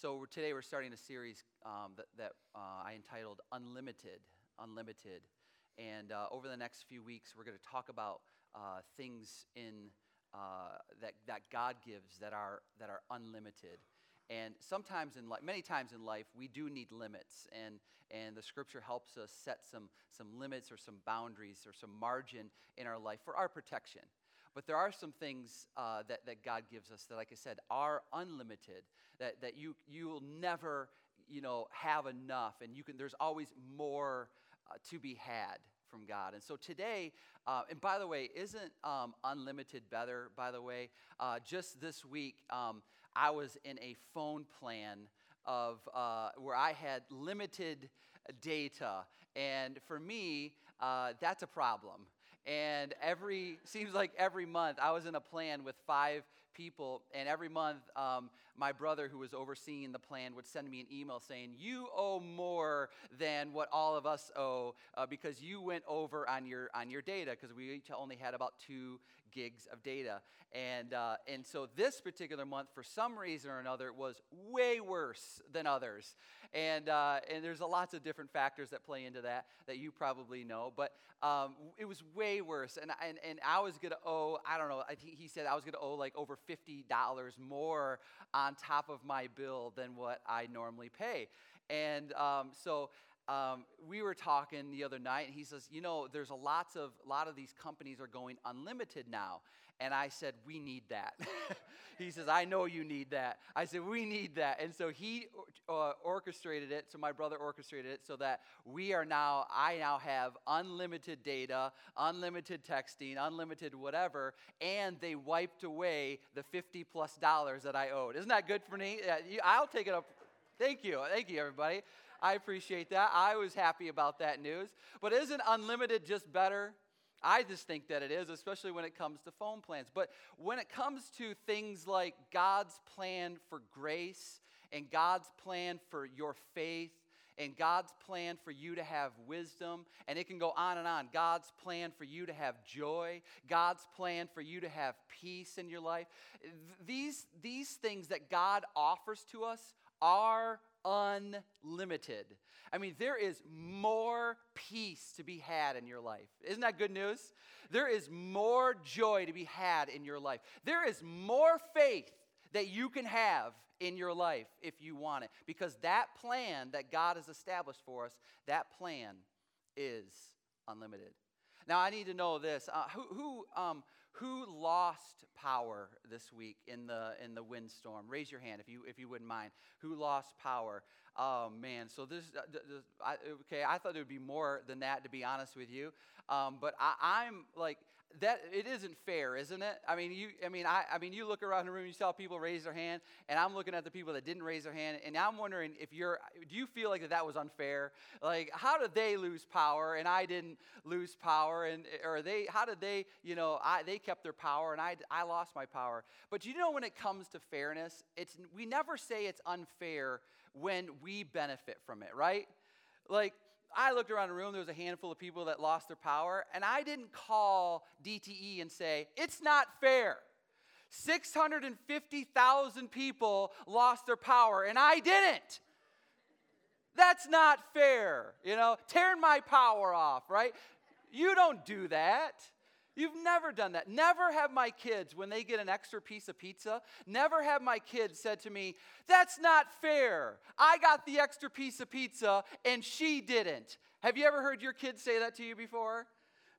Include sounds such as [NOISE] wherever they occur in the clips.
So today we're starting a series um, that, that uh, I entitled Unlimited. Unlimited. And uh, over the next few weeks, we're going to talk about uh, things in, uh, that, that God gives that are, that are unlimited. And sometimes in life, many times in life, we do need limits. And, and the scripture helps us set some, some limits or some boundaries or some margin in our life for our protection. But there are some things uh, that, that God gives us that, like I said, are unlimited, that, that you, you will never you know, have enough, and you can, there's always more uh, to be had from God. And so today, uh, and by the way, isn't um, unlimited better, by the way? Uh, just this week, um, I was in a phone plan of uh, where I had limited data. And for me, uh, that's a problem and every, seems like every month, I was in a plan with five people, and every month, um, my brother who was overseeing the plan would send me an email saying, You owe more than what all of us owe uh, because you went over on your, on your data, because we each only had about two gigs of data. And, uh, and so this particular month, for some reason or another, was way worse than others. And, uh, and there's a lots of different factors that play into that that you probably know. But um, it was way worse. And, and, and I was going to owe, I don't know, I think he said I was going to owe like over $50 more on top of my bill than what I normally pay. And um, so um, we were talking the other night, and he says, "You know, there's a lots of a lot of these companies are going unlimited now." And I said, "We need that." [LAUGHS] he says, "I know you need that." I said, "We need that." And so he uh, orchestrated it. So my brother orchestrated it so that we are now. I now have unlimited data, unlimited texting, unlimited whatever, and they wiped away the fifty plus dollars that I owed. Isn't that good for me? I'll take it up. Thank you, thank you, everybody. I appreciate that. I was happy about that news. But isn't unlimited just better? I just think that it is, especially when it comes to phone plans. But when it comes to things like God's plan for grace and God's plan for your faith and God's plan for you to have wisdom, and it can go on and on. God's plan for you to have joy, God's plan for you to have peace in your life. These, these things that God offers to us are unlimited. I mean, there is more peace to be had in your life. Isn't that good news? There is more joy to be had in your life. There is more faith that you can have in your life if you want it. Because that plan that God has established for us, that plan is unlimited. Now, I need to know this. Uh, who, who, um, who lost power this week in the, in the windstorm? Raise your hand if you, if you wouldn't mind. Who lost power? Oh, man. So this, uh, this I, okay, I thought it would be more than that, to be honest with you. Um, but I, I'm like, that it isn't fair, isn't it? I mean, you. I mean, I. I mean, you look around the room, you saw people raise their hand, and I'm looking at the people that didn't raise their hand, and I'm wondering if you're. Do you feel like that, that was unfair? Like, how did they lose power and I didn't lose power, and or they? How did they? You know, I they kept their power and I I lost my power. But you know, when it comes to fairness, it's we never say it's unfair when we benefit from it, right? Like I looked around the room, there was a handful of people that lost their power, and I didn't call DTE and say, it's not fair. 650,000 people lost their power, and I didn't. That's not fair. You know, tearing my power off, right? You don't do that. You've never done that. Never have my kids, when they get an extra piece of pizza, never have my kids said to me, That's not fair. I got the extra piece of pizza and she didn't. Have you ever heard your kids say that to you before?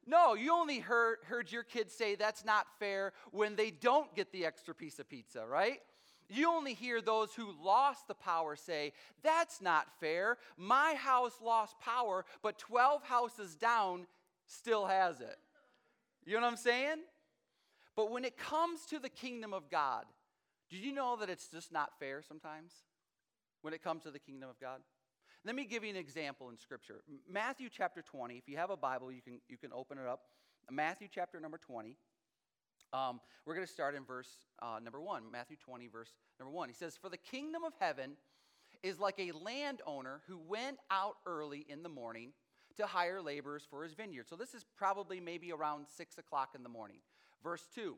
No, you only heard, heard your kids say that's not fair when they don't get the extra piece of pizza, right? You only hear those who lost the power say, That's not fair. My house lost power, but 12 houses down still has it. You know what I'm saying? But when it comes to the kingdom of God, do you know that it's just not fair sometimes when it comes to the kingdom of God? Let me give you an example in Scripture. Matthew chapter 20, if you have a Bible, you can, you can open it up. Matthew chapter number 20. Um, we're going to start in verse uh, number 1. Matthew 20, verse number 1. He says, For the kingdom of heaven is like a landowner who went out early in the morning to hire laborers for his vineyard. So this is probably maybe around six o'clock in the morning. Verse 2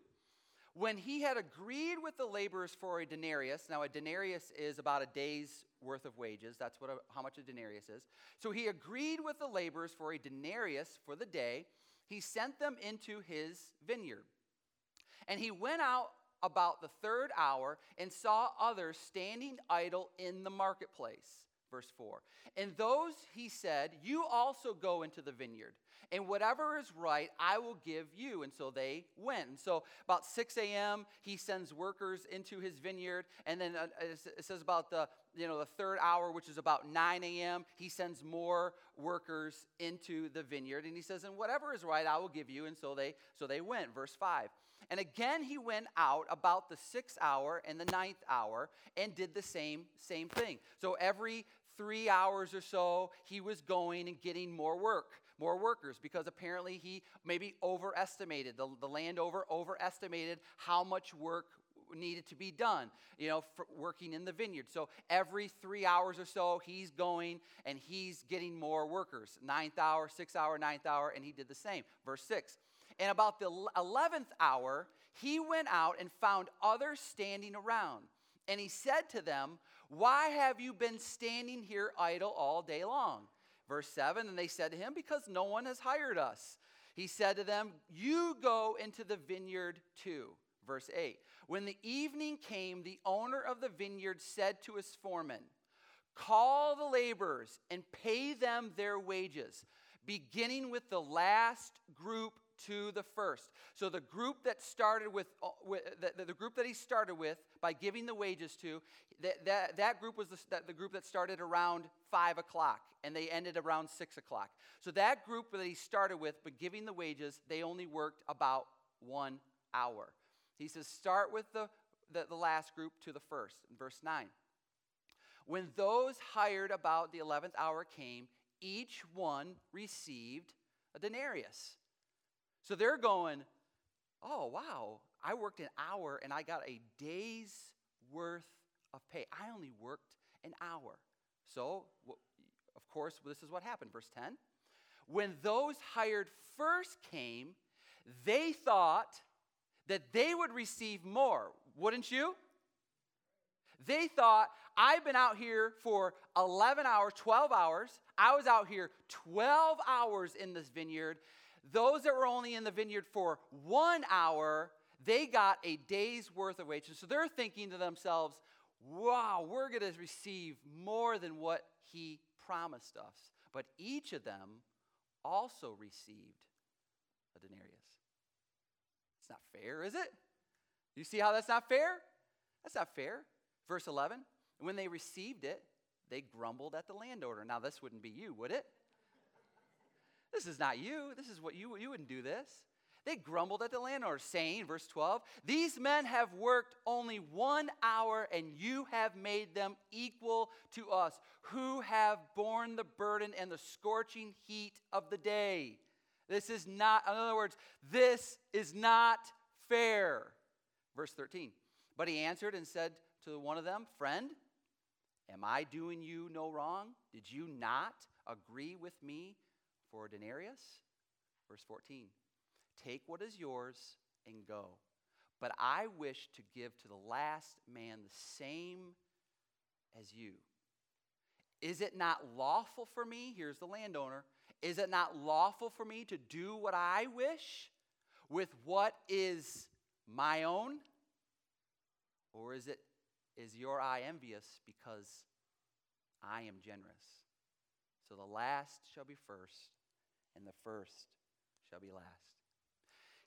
when he had agreed with the laborers for a denarius, now a denarius is about a day's worth of wages. That's what a, how much a denarius is. So he agreed with the laborers for a denarius for the day. He sent them into his vineyard. And he went out about the third hour and saw others standing idle in the marketplace. Verse 4. And those he said, You also go into the vineyard and whatever is right, I will give you. And so they went. And so about 6 a.m., he sends workers into his vineyard. And then uh, it says about the, you know, the third hour, which is about 9 a.m., he sends more workers into the vineyard. And he says, and whatever is right, I will give you. And so they, so they went. Verse 5. And again he went out about the sixth hour and the ninth hour and did the same, same thing. So every three hours or so, he was going and getting more work more workers because apparently he maybe overestimated, the, the landowner overestimated how much work needed to be done, you know, working in the vineyard. So every three hours or so, he's going and he's getting more workers. Ninth hour, sixth hour, ninth hour, and he did the same. Verse 6. And about the 11th hour, he went out and found others standing around. And he said to them, Why have you been standing here idle all day long? Verse 7 And they said to him, Because no one has hired us. He said to them, You go into the vineyard too. Verse 8 When the evening came, the owner of the vineyard said to his foreman, Call the laborers and pay them their wages, beginning with the last group to the first. So the group that started with, uh, with the, the, group that he started with by giving the wages to, that, that, that group was the, that, the group that started around 5 o'clock and they ended around 6 o'clock. So that group that he started with, but giving the wages, they only worked about one hour. He says, start with the, the, the last group to the first, in verse 9. When those hired about the 11th hour came, each one received a denarius. So they're going, oh, wow, I worked an hour and I got a day's worth of pay. I only worked an hour. So, of course, this is what happened. Verse 10 When those hired first came, they thought that they would receive more. Wouldn't you? They thought, I've been out here for 11 hours, 12 hours. I was out here 12 hours in this vineyard. Those that were only in the vineyard for one hour, they got a day's worth of wages. So they're thinking to themselves, wow, we're going to receive more than what he promised us. But each of them also received a denarius. It's not fair, is it? You see how that's not fair? That's not fair. Verse 11, when they received it, they grumbled at the landowner. Now, this wouldn't be you, would it? This is not you. This is what you, you wouldn't do this. They grumbled at the landlord, saying, verse 12, These men have worked only one hour, and you have made them equal to us, who have borne the burden and the scorching heat of the day. This is not, in other words, this is not fair. Verse 13, But he answered and said to one of them, Friend, am I doing you no wrong? Did you not agree with me for a denarius? Verse 14 Take what is yours and go. But I wish to give to the last man the same as you. Is it not lawful for me? Here's the landowner. Is it not lawful for me to do what I wish with what is my own? Or is it is your eye envious because I am generous? So the last shall be first, and the first shall be last.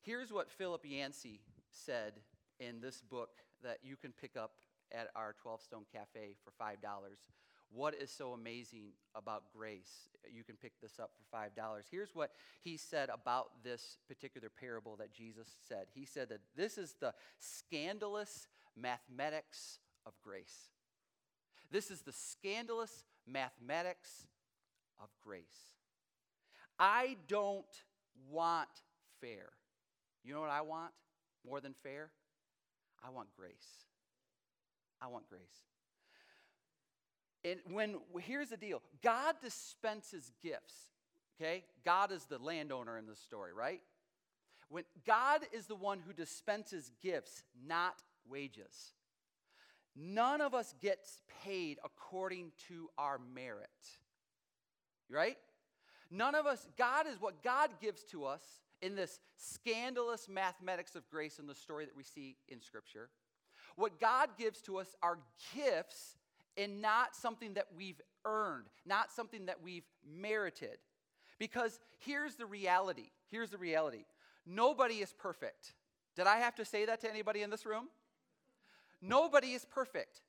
Here's what Philip Yancey said in this book that you can pick up at our 12 Stone Cafe for $5. What is so amazing about grace? You can pick this up for $5. Here's what he said about this particular parable that Jesus said. He said that this is the scandalous mathematics of grace. This is the scandalous mathematics of grace. I don't want fair. You know what I want more than fair? I want grace. I want grace. And when here's the deal God dispenses gifts, okay? God is the landowner in this story, right? When God is the one who dispenses gifts, not wages. None of us gets paid according to our merit. Right? None of us, God is what God gives to us in this scandalous mathematics of grace in the story that we see in Scripture. What God gives to us are gifts and not something that we've earned, not something that we've merited. Because here's the reality here's the reality nobody is perfect. Did I have to say that to anybody in this room? Nobody is perfect.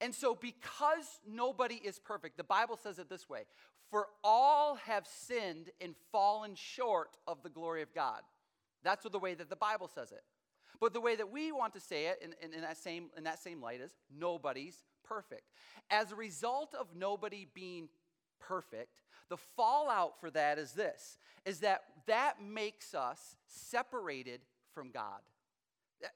And so, because nobody is perfect, the Bible says it this way For all have sinned and fallen short of the glory of God. That's what the way that the Bible says it. But the way that we want to say it in, in, in, that, same, in that same light is nobody's perfect. As a result of nobody being perfect, the fallout for that is this is that that makes us separated from God.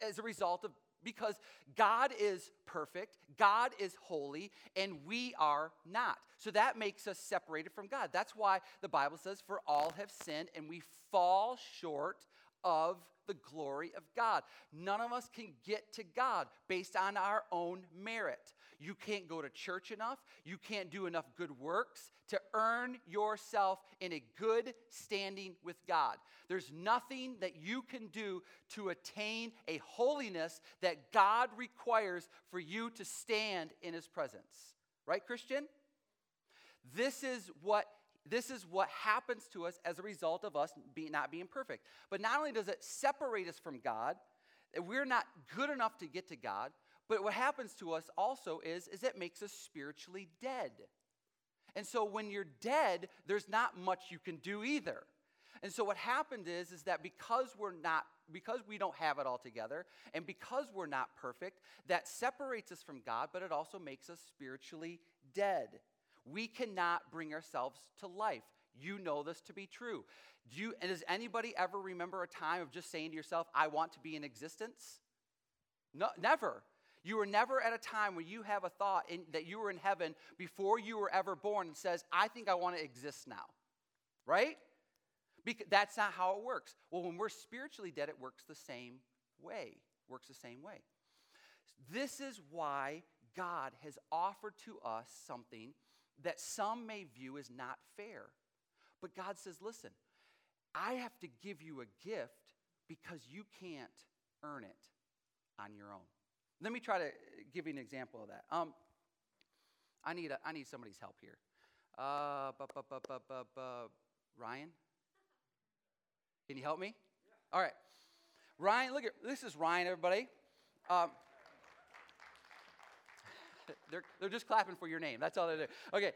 As a result of because God is perfect, God is holy, and we are not. So that makes us separated from God. That's why the Bible says, For all have sinned, and we fall short of the glory of God. None of us can get to God based on our own merit. You can't go to church enough. You can't do enough good works to earn yourself in a good standing with God. There's nothing that you can do to attain a holiness that God requires for you to stand in His presence. Right, Christian? This is what this is what happens to us as a result of us be, not being perfect. But not only does it separate us from God, that we're not good enough to get to God, but what happens to us also is, is it makes us spiritually dead. And so when you're dead, there's not much you can do either. And so what happened is, is that because we're not, because we don't have it all together, and because we're not perfect, that separates us from God, but it also makes us spiritually dead. We cannot bring ourselves to life. You know this to be true. Do you, and does anybody ever remember a time of just saying to yourself, I want to be in existence? No, never. You were never at a time where you have a thought in, that you were in heaven before you were ever born and says, I think I want to exist now. Right? Because that's not how it works. Well, when we're spiritually dead, it works the same way. Works the same way. This is why God has offered to us something that some may view as not fair. But God says, listen, I have to give you a gift because you can't earn it on your own. Let me try to give you an example of that. Um, I, need a, I need somebody's help here. Uh, bu- bu- bu- Ryan? Can you help me? Yeah. All right. Ryan, look at this is Ryan, everybody. Um, [LAUGHS] they're, they're just clapping for your name. That's all they're doing. Okay.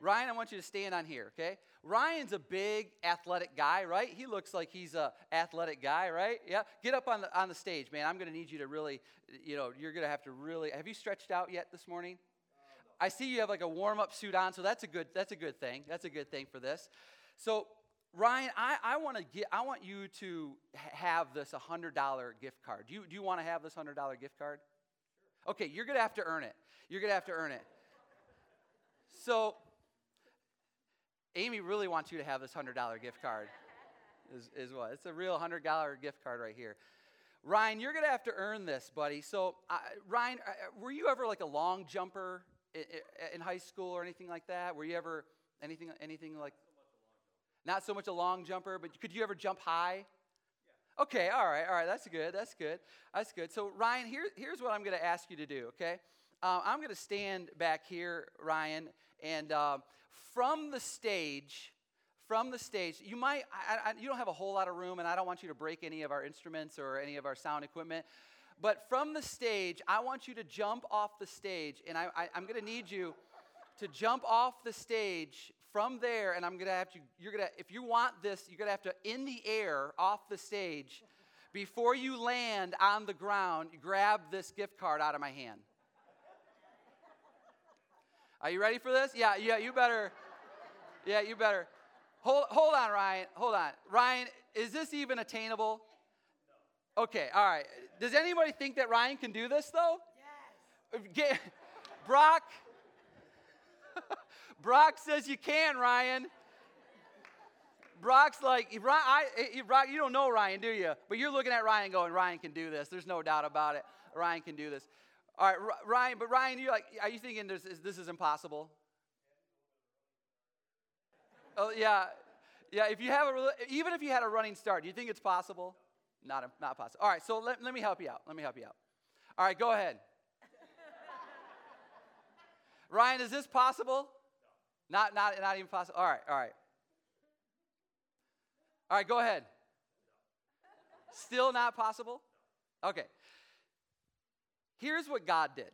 Ryan, I want you to stand on here, okay? Ryan's a big athletic guy, right? He looks like he's a athletic guy, right? Yeah. Get up on the on the stage, man. I'm going to need you to really, you know, you're going to have to really. Have you stretched out yet this morning? I see you have like a warm up suit on, so that's a good that's a good thing. That's a good thing for this. So Ryan, I, I want to get I want you to have this hundred dollar gift card. Do you do you want to have this hundred dollar gift card? Okay, you're gonna have to earn it. You're gonna have to earn it. So Amy really wants you to have this $100 gift card, is, is what? It's a real $100 gift card right here. Ryan, you're going to have to earn this, buddy. So, uh, Ryan, uh, were you ever like a long jumper in, in, high school or anything like that? Were you ever anything, anything like? Not so much a long jumper, but could you ever jump high? Yeah. Okay, all right, all right. That's good. That's good. That's good. So, Ryan, here, here's what I'm going to ask you to do, okay? Uh, I'm going to stand back here, Ryan, and uh, from the stage, from the stage, you might, I, I, you don't have a whole lot of room, and I don't want you to break any of our instruments or any of our sound equipment. But from the stage, I want you to jump off the stage, and I, I, I'm going to need you to jump off the stage from there, and I'm going to have to, you're going to, if you want this, you're going to have to, in the air, off the stage, before you land on the ground, grab this gift card out of my hand. Are you ready for this? Yeah, yeah, you better. Yeah, you better. Hold, hold on, Ryan. Hold on. Ryan, is this even attainable? Okay, all right. Does anybody think that Ryan can do this, though? Yes. Get, Brock. [LAUGHS] Brock says you can, Ryan. Brock's like, I, Brock, you don't know Ryan, do you? But you're looking at Ryan going, Ryan can do this. There's no doubt about it. Ryan can do this. All right, Ryan, but Ryan, you're like, are you thinking this is, this is impossible? Oh, yeah. Yeah, if you have a, even if you had a running start, do you think it's possible? Not, not possible. All right, so let, let me help you out. Let me help you out. All right, go ahead. [LAUGHS] Ryan, is this possible? No. Not, not, not even possible. All right, all right. All right, go ahead. Still not possible? Okay. Here's what God did.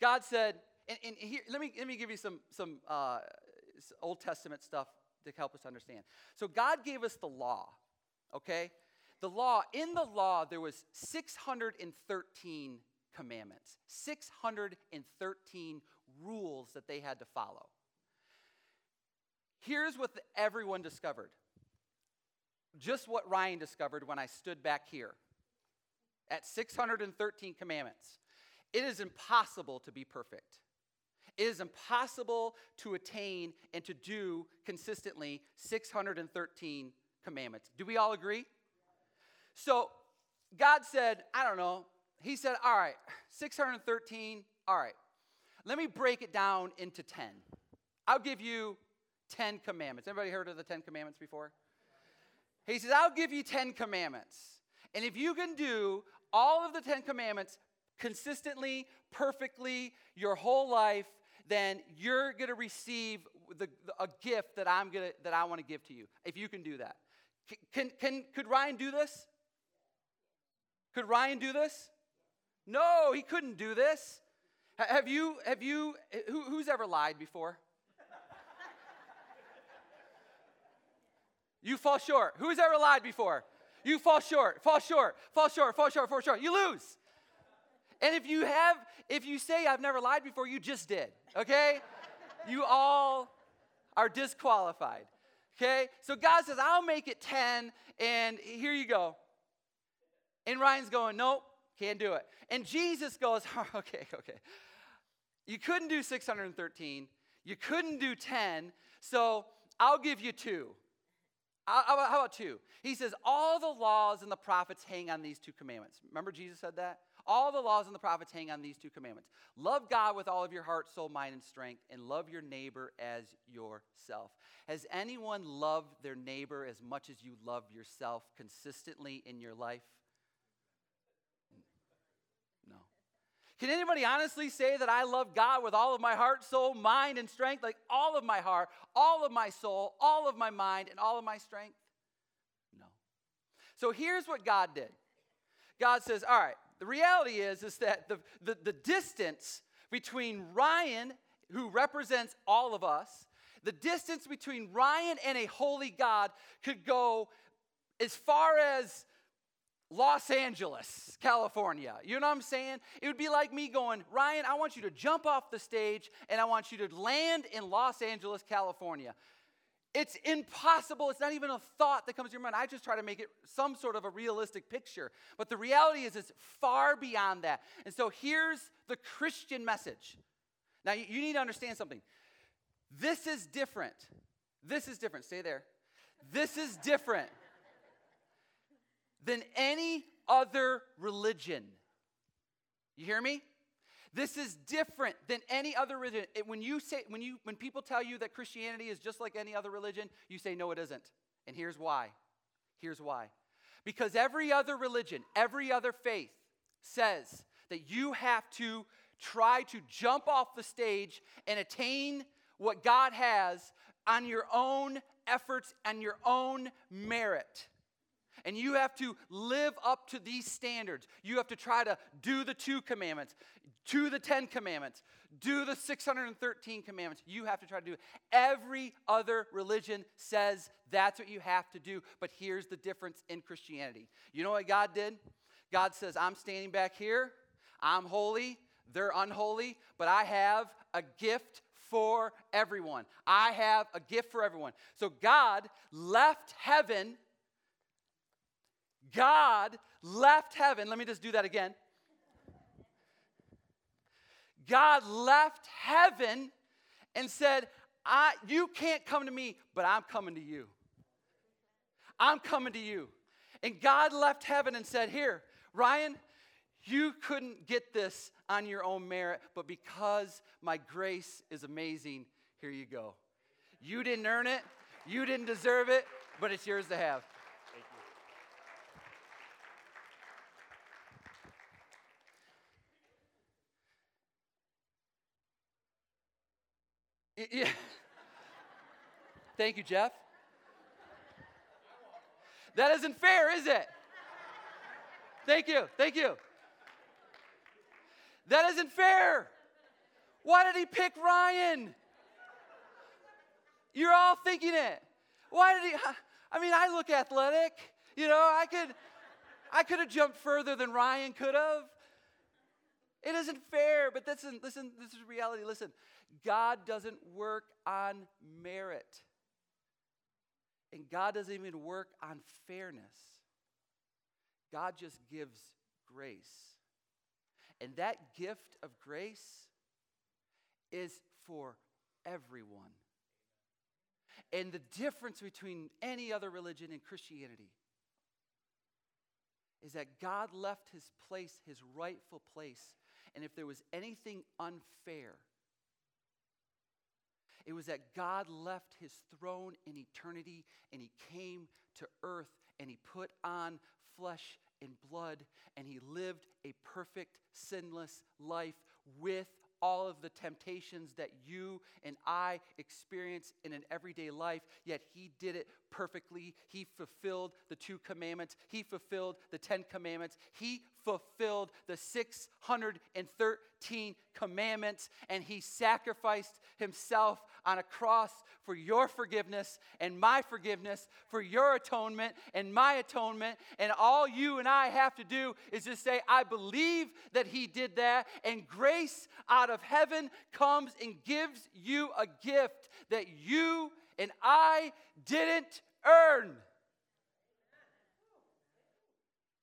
God said, and, and here, let me, let me give you some, some uh, Old Testament stuff to help us understand. So God gave us the law, okay? The law, in the law, there was 613 commandments, 613 rules that they had to follow. Here's what the, everyone discovered. Just what Ryan discovered when I stood back here at 613 commandments. It is impossible to be perfect. It is impossible to attain and to do consistently 613 commandments. Do we all agree? So God said, I don't know. He said, All right, 613, all right. Let me break it down into 10. I'll give you 10 commandments. Everybody heard of the 10 commandments before? He says, I'll give you 10 commandments. And if you can do all of the 10 commandments consistently, perfectly, your whole life, then you're going to receive the, the, a gift that I'm going to that I want to give to you. If you can do that. Can, can, could Ryan do this? Could Ryan do this? No, he couldn't do this. Have you, have you, who, who's ever lied before? [LAUGHS] you fall short. Who's ever lied before? You fall short, fall short, fall short, fall short, fall short. You lose. And if you have, if you say, I've never lied before, you just did, okay? you all are disqualified, okay? So God says, I'll make it 10, and here you go. And Ryan's going, Nope, can't do it. And Jesus goes, [LAUGHS] oh, Okay, okay. You couldn't do 613, you couldn't do 10, so I'll give you two. How about, two? He says, All the laws and the prophets hang on these two commandments. Remember, Jesus said that? All the laws and the prophets hang on these two commandments. Love God with all of your heart, soul, mind, and strength, and love your neighbor as yourself. Has anyone loved their neighbor as much as you love yourself consistently in your life? No. Can anybody honestly say that I love God with all of my heart, soul, mind, and strength? Like all of my heart, all of my soul, all of my mind, and all of my strength? No. So here's what God did God says, All right, the reality is, is that the, the, the distance between Ryan, who represents all of us, the distance between Ryan and a holy God could go as far as Los Angeles, California. You know what I'm saying? It would be like me going, Ryan, I want you to jump off the stage and I want you to land in Los Angeles, California. It's impossible. It's not even a thought that comes to your mind. I just try to make it some sort of a realistic picture. But the reality is, it's far beyond that. And so here's the Christian message. Now, you need to understand something. This is different. This is different. Stay there. This is different than any other religion. You hear me? This is different than any other religion. It, when you say when you when people tell you that Christianity is just like any other religion, you say no it isn't. And here's why. Here's why. Because every other religion, every other faith says that you have to try to jump off the stage and attain what God has on your own efforts and your own merit. And you have to live up to these standards. You have to try to do the two commandments, do the 10 commandments, do the 613 commandments. You have to try to do it. Every other religion says that's what you have to do. But here's the difference in Christianity. You know what God did? God says, I'm standing back here, I'm holy, they're unholy, but I have a gift for everyone. I have a gift for everyone. So God left heaven God left heaven. Let me just do that again. God left heaven and said, I, You can't come to me, but I'm coming to you. I'm coming to you. And God left heaven and said, Here, Ryan, you couldn't get this on your own merit, but because my grace is amazing, here you go. You didn't earn it, you didn't deserve it, but it's yours to have. Yeah. Thank you, Jeff. That isn't fair, is it? Thank you. Thank you. That isn't fair. Why did he pick Ryan? You're all thinking it. Why did he? I mean, I look athletic. You know, I could, I could have jumped further than Ryan could have. It isn't fair, but listen, listen, this is reality. Listen, God doesn't work on merit. And God doesn't even work on fairness. God just gives grace. And that gift of grace is for everyone. And the difference between any other religion and Christianity is that God left his place, his rightful place. And if there was anything unfair, it was that God left his throne in eternity and he came to earth and he put on flesh and blood and he lived a perfect, sinless life with all of the temptations that you and I experience in an everyday life, yet he did it perfectly. He fulfilled the two commandments, he fulfilled the Ten Commandments, he fulfilled the 613 commandments, and he sacrificed himself on a cross for your forgiveness and my forgiveness, for your atonement and my atonement. And all you and I have to do is just say, I believe that he did that, and grace out of heaven comes and gives you a gift that you and I didn't earn.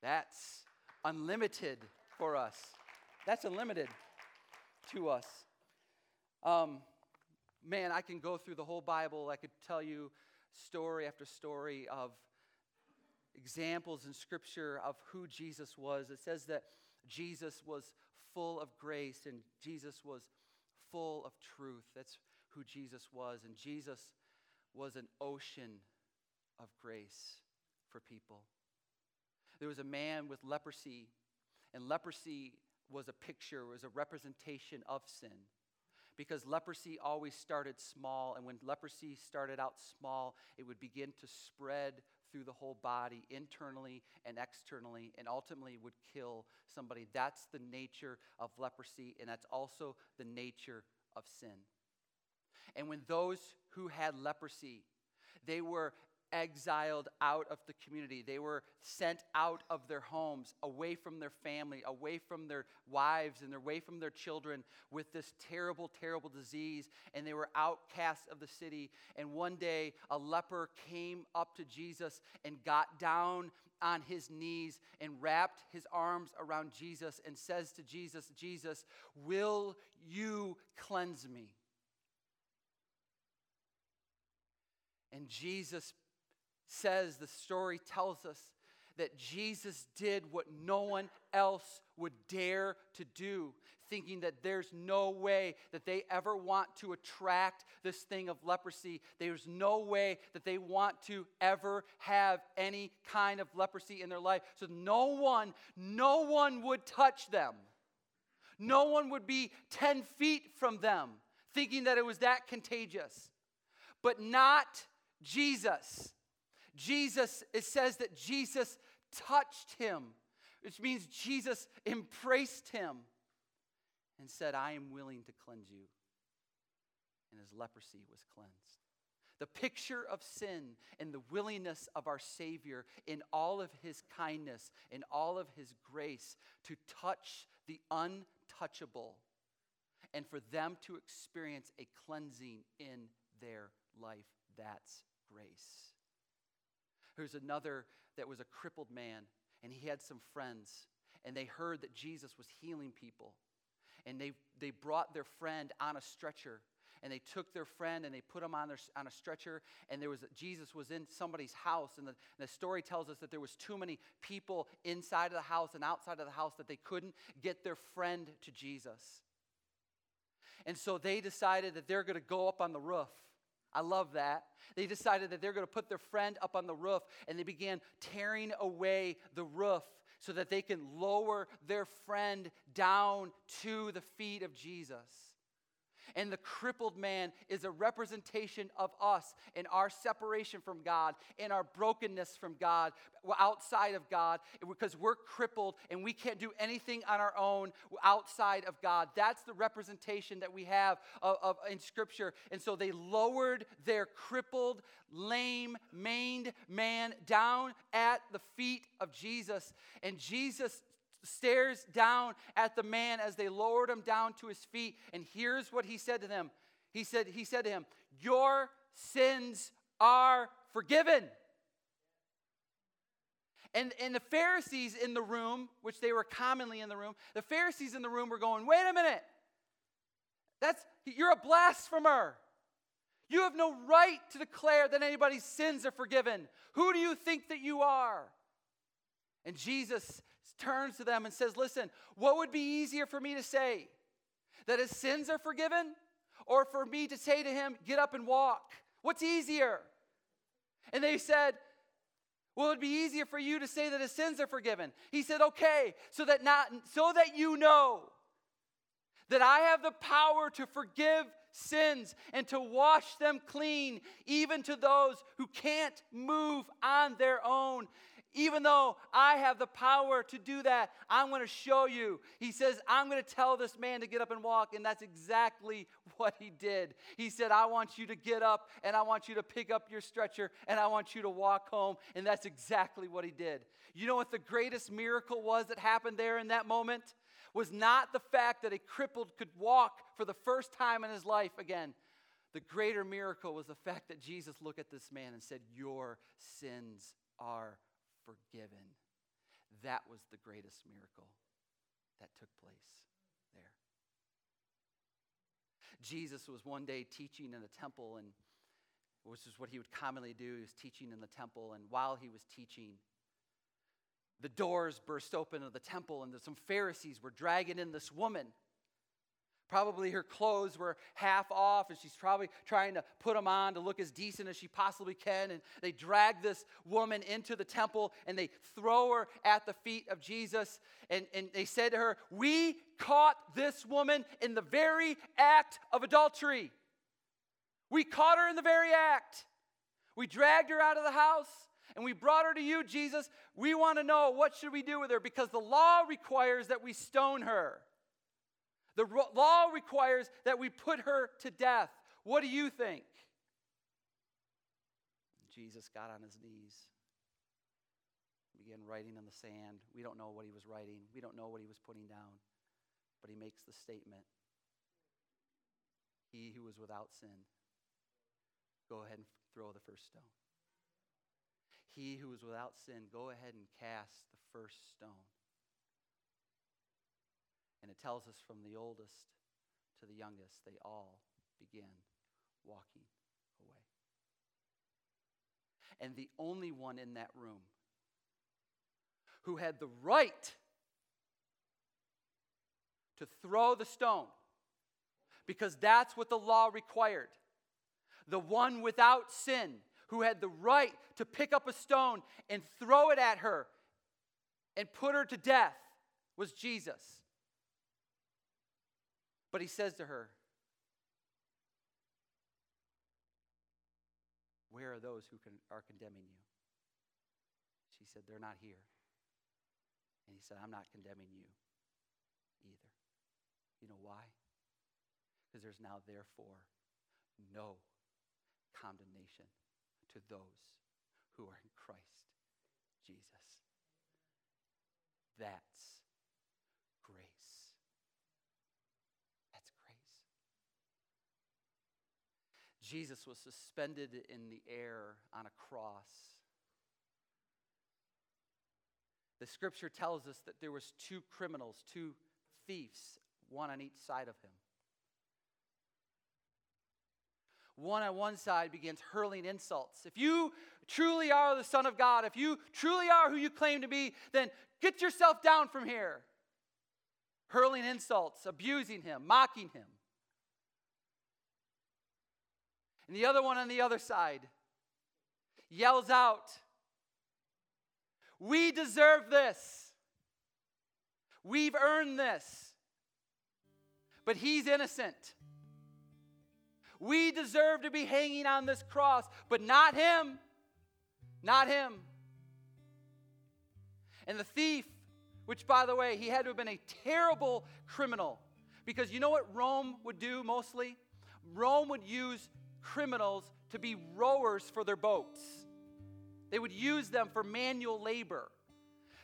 That's unlimited for us. That's unlimited to us. Um, man, I can go through the whole Bible. I could tell you story after story of examples in Scripture of who Jesus was. It says that Jesus was full of grace and Jesus was full of truth. That's who Jesus was. And Jesus was an ocean of grace for people. There was a man with leprosy, and leprosy was a picture, was a representation of sin. Because leprosy always started small, and when leprosy started out small, it would begin to spread through the whole body, internally and externally, and ultimately would kill somebody. That's the nature of leprosy, and that's also the nature of sin. And when those who had leprosy, they were exiled out of the community. They were sent out of their homes, away from their family, away from their wives, and away from their children with this terrible, terrible disease. And they were outcasts of the city. And one day, a leper came up to Jesus and got down on his knees and wrapped his arms around Jesus and says to Jesus, Jesus, will you cleanse me? And Jesus says, the story tells us that Jesus did what no one else would dare to do, thinking that there's no way that they ever want to attract this thing of leprosy. There's no way that they want to ever have any kind of leprosy in their life. So no one, no one would touch them. No one would be 10 feet from them, thinking that it was that contagious. But not Jesus. Jesus, it says that Jesus touched him, which means Jesus embraced him and said, I am willing to cleanse you. And his leprosy was cleansed. The picture of sin and the willingness of our Savior in all of his kindness, in all of his grace, to touch the untouchable and for them to experience a cleansing in their life. That's grace. There's another that was a crippled man, and he had some friends, and they heard that Jesus was healing people. And they, they brought their friend on a stretcher, and they took their friend and they put him on, their, on a stretcher. And there was Jesus was in somebody's house, and the, and the story tells us that there was too many people inside of the house and outside of the house that they couldn't get their friend to Jesus. And so they decided that they're going to go up on the roof. I love that. They decided that they're going to put their friend up on the roof, and they began tearing away the roof so that they can lower their friend down to the feet of Jesus. And the crippled man is a representation of us in our separation from God, in our brokenness from God, outside of God, because we're crippled and we can't do anything on our own outside of God. That's the representation that we have of, of in Scripture. And so they lowered their crippled, lame, maimed man down at the feet of Jesus. And Jesus stares down at the man as they lowered him down to his feet. And here's what he said to them. He said, he said to him, Your sins are forgiven. And, and the Pharisees in the room, which they were commonly in the room, the Pharisees in the room were going, wait a minute. That's you're a blasphemer. You have no right to declare that anybody's sins are forgiven. Who do you think that you are? And Jesus turns to them and says, Listen, what would be easier for me to say? That his sins are forgiven? Or for me to say to him, Get up and walk? What's easier? And they said, well, it'd be easier for you to say that his sins are forgiven. He said, okay, so that not so that you know that I have the power to forgive sins and to wash them clean, even to those who can't move on their own. Even though I have the power to do that, I'm going to show you. He says, I'm going to tell this man to get up and walk. And that's exactly [LAUGHS] what he did. He said, I want you to get up and I want you to pick up your stretcher and I want you to walk home. And that's exactly what he did. You know what the greatest miracle was that happened there in that moment? Was not the fact that a crippled could walk for the first time in his life again. The greater miracle was the fact that Jesus looked at this man and said, Your sins are forgiven. That was the greatest miracle that took place there. Jesus was one day teaching in the temple, and which is what he would commonly do. He was teaching in the temple, and while he was teaching, the doors burst open of the temple, and some Pharisees were dragging in this woman Probably her clothes were half off, and she's probably trying to put them on to look as decent as she possibly can. And they drag this woman into the temple and they throw her at the feet of Jesus. And, and they said to her, We caught this woman in the very act of adultery. We caught her in the very act. We dragged her out of the house and we brought her to you, Jesus. We want to know what should we do with her because the law requires that we stone her. The law requires that we put her to death. What do you think? Jesus got on his knees, began writing in the sand. We don't know what he was writing, we don't know what he was putting down, but he makes the statement He who is without sin, go ahead and throw the first stone. He who is without sin, go ahead and cast the first stone. And it tells us from the oldest to the youngest, they all began walking away. And the only one in that room who had the right to throw the stone, because that's what the law required. The one without sin who had the right to pick up a stone and throw it at her and put her to death was Jesus. But he says to her, Where are those who are condemning you? She said, They're not here. And he said, I'm not condemning you either. You know why? Because there's now, therefore, no condemnation to those who are in Christ Jesus. That's Jesus was suspended in the air on a cross. The scripture tells us that there was two criminals, two thieves, one on each side of him. one on one side begins hurling insults. If you truly are the Son of God, if you truly are who you claim to be, then get yourself down from here. Hurling insults, abusing him, mocking him. And the other one on the other side yells out, We deserve this. We've earned this. But he's innocent. We deserve to be hanging on this cross, but not him. Not him. And the thief, which by the way, he had to have been a terrible criminal. Because you know what Rome would do mostly? Rome would use criminals to be rowers for their boats. They would use them for manual labor.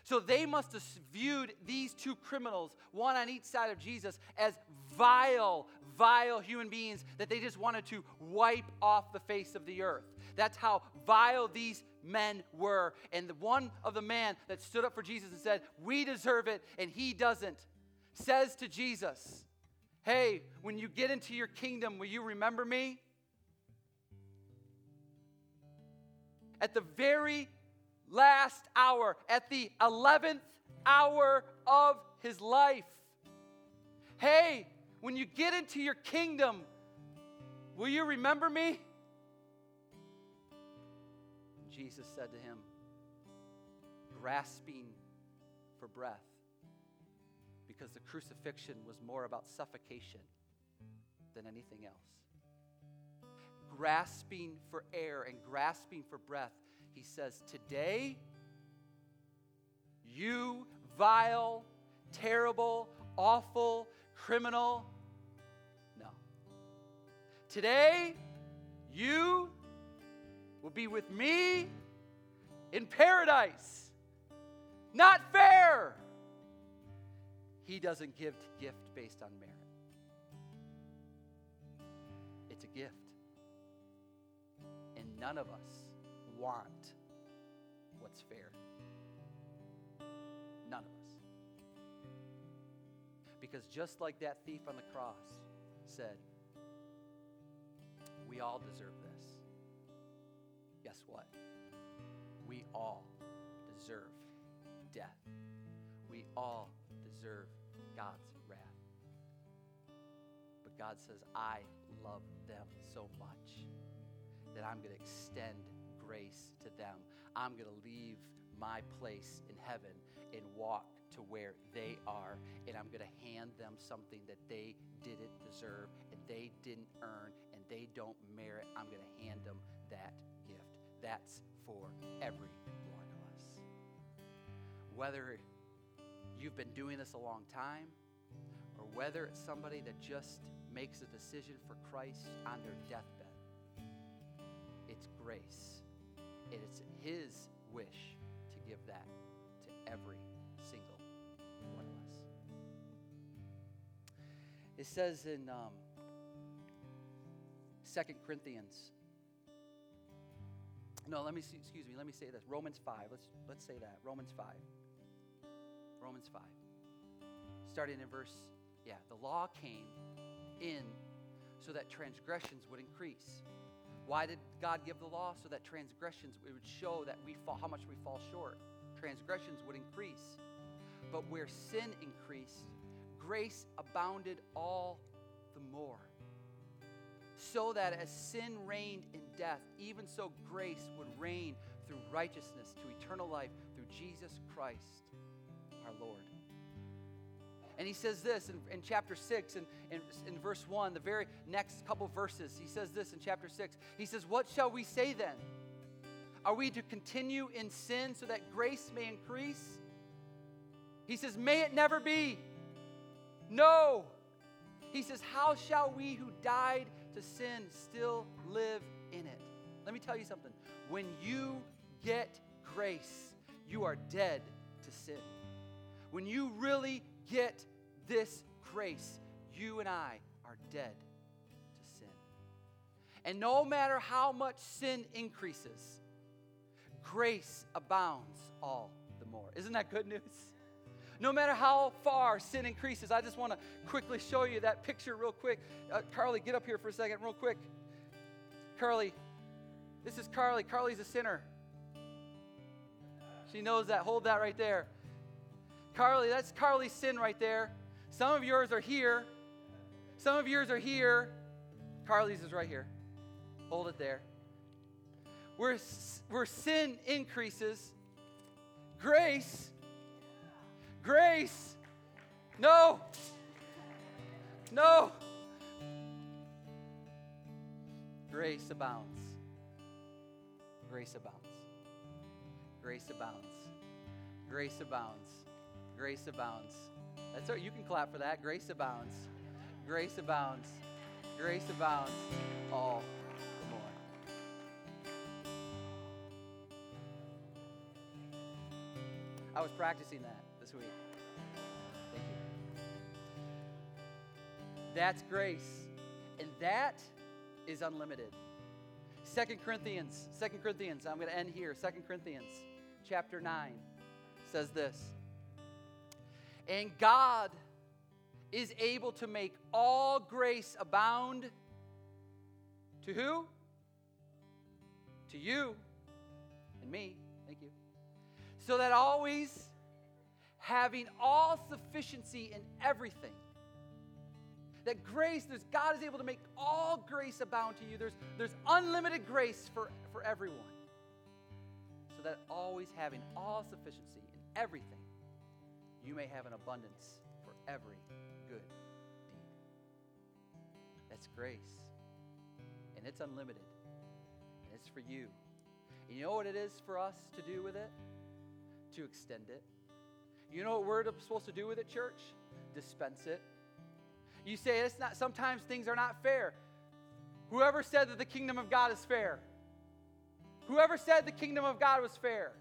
So they must have viewed these two criminals, one on each side of Jesus, as vile, vile human beings that they just wanted to wipe off the face of the earth. That's how vile these men were. And the one of the man that stood up for Jesus and said, We deserve it, and he doesn't, says to Jesus, Hey, when you get into your kingdom, will you remember me? At the very last hour, at the 11th hour of his life. Hey, when you get into your kingdom, will you remember me? Jesus said to him, grasping for breath, because the crucifixion was more about suffocation than anything else. Grasping for air and grasping for breath, he says, Today, you vile, terrible, awful criminal, no. Today, you will be with me in paradise. Not fair. He doesn't give gift based on merit. It's a gift. None of us want what's fair. None of us. Because just like that thief on the cross said, we all deserve this. Guess what? We all deserve death. We all deserve God's wrath. But God says, I love them so much that I'm going to extend grace to them. I'm going to leave my place in heaven and walk to where they are, and I'm going to hand them something that they didn't deserve and they didn't earn and they don't merit. I'm going to hand them that gift. That's for every one of us. Whether you've been doing this a long time, or whether it's somebody that just makes a decision for Christ on their deathbed, grace. And it's His wish to give that to every single one of us. It says in um, 2 Corinthians, no, let me see, excuse me, let me say this. Romans 5. Let's let's say that. Romans 5. Romans 5. Starting in verse, yeah, the law came in so that transgressions would increase. Why did God give the law? So that transgressions, it would show that we fall, how much we fall short. Transgressions would increase. But where sin increased, grace abounded all the more. So that as sin reigned in death, even so grace would reign through righteousness to eternal life through Jesus Christ our Lord. And he says this in, in chapter 6 and in, in, in verse 1, the very next couple verses. He says this in chapter 6. He says, What shall we say then? Are we to continue in sin so that grace may increase? He says, May it never be. No. He says, How shall we who died to sin still live in it? Let me tell you something. When you get grace, you are dead to sin. When you really get this grace, you and I are dead to sin. And no matter how much sin increases, grace abounds all the more. Isn't that good news? No matter how far sin increases, I just want to quickly show you that picture real quick. Uh, Carly, get up here for a second, real quick. Carly. This is Carly. Carly's a sinner. She knows that. Hold that right there. Carly, that's Carly's sin right there. Some of yours are here. Some of yours are here. Carly's is right here. Hold it there. Where, where sin increases, grace, grace, no, no, grace abounds. Grace abounds. Grace abounds. Grace abounds. Grace abounds. That's right. You can clap for that. Grace abounds. Grace abounds. Grace abounds. On. I was practicing that this week. Thank you. That's grace. And that is unlimited. Second Corinthians, Second Corinthians, I'm going to end here. Second Corinthians chapter 9 says this. And God is able to make all grace abound to who? To you and me. Thank you. So that always having all sufficiency in everything. That grace, there's God is able to make all grace abound to you. There's, there's unlimited grace for, for everyone. So that always having all sufficiency in everything you may have an abundance for every good deed. That's grace. And it's unlimited. And it's for you. And you know what it is for us to do with it? To extend it. You know what we're supposed to do with it, church? Dispense it. You say it's not sometimes things are not fair. Whoever said that the kingdom of God is fair? Whoever said the kingdom of God was fair?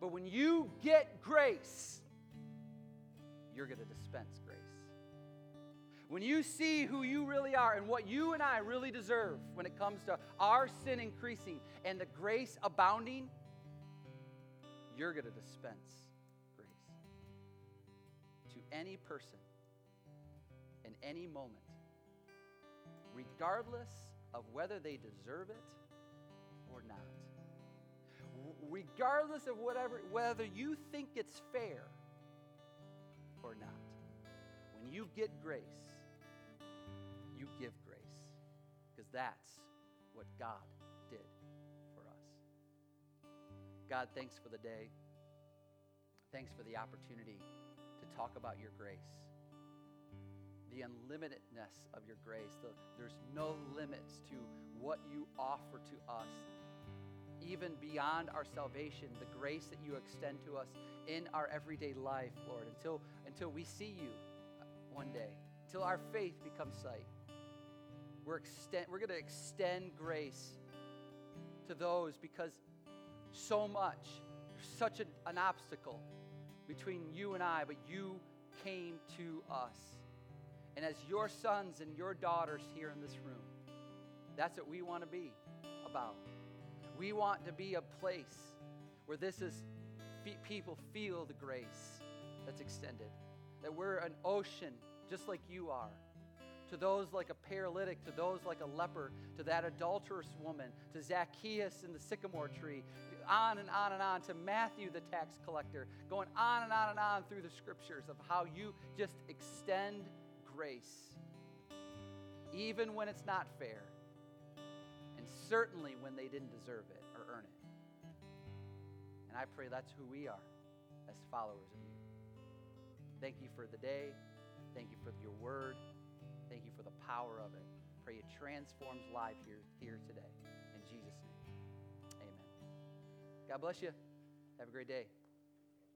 But when you get grace, you're going to dispense grace. When you see who you really are and what you and I really deserve when it comes to our sin increasing and the grace abounding, you're going to dispense grace to any person in any moment, regardless of whether they deserve it or not regardless of whatever, whether you think it's fair or not. When you get grace, you give grace because that's what God did for us. God, thanks for the day. Thanks for the opportunity to talk about your grace. The unlimitedness of your grace. The, there's no limits to what you offer to us even beyond our salvation, the grace that you extend to us in our everyday life, Lord, until, until we see you uh, one day, until our faith becomes sight. We're, extend, we're going to extend grace to those because so much, such an, an obstacle between you and I, but you came to us. And as your sons and your daughters here in this room, that's what we want to be about. We want to be a place where this is people feel the grace that's extended. That we're an ocean just like you are. To those like a paralytic, to those like a leper, to that adulterous woman, to Zacchaeus in the sycamore tree, on and on and on, to Matthew the tax collector, going on and on and on through the scriptures of how you just extend grace, even when it's not fair certainly when they didn't deserve it or earn it. And I pray that's who we are as followers of you. Thank you for the day. Thank you for your word. Thank you for the power of it. Pray it transforms life here, here today. In Jesus' name, amen. God bless you. Have a great day.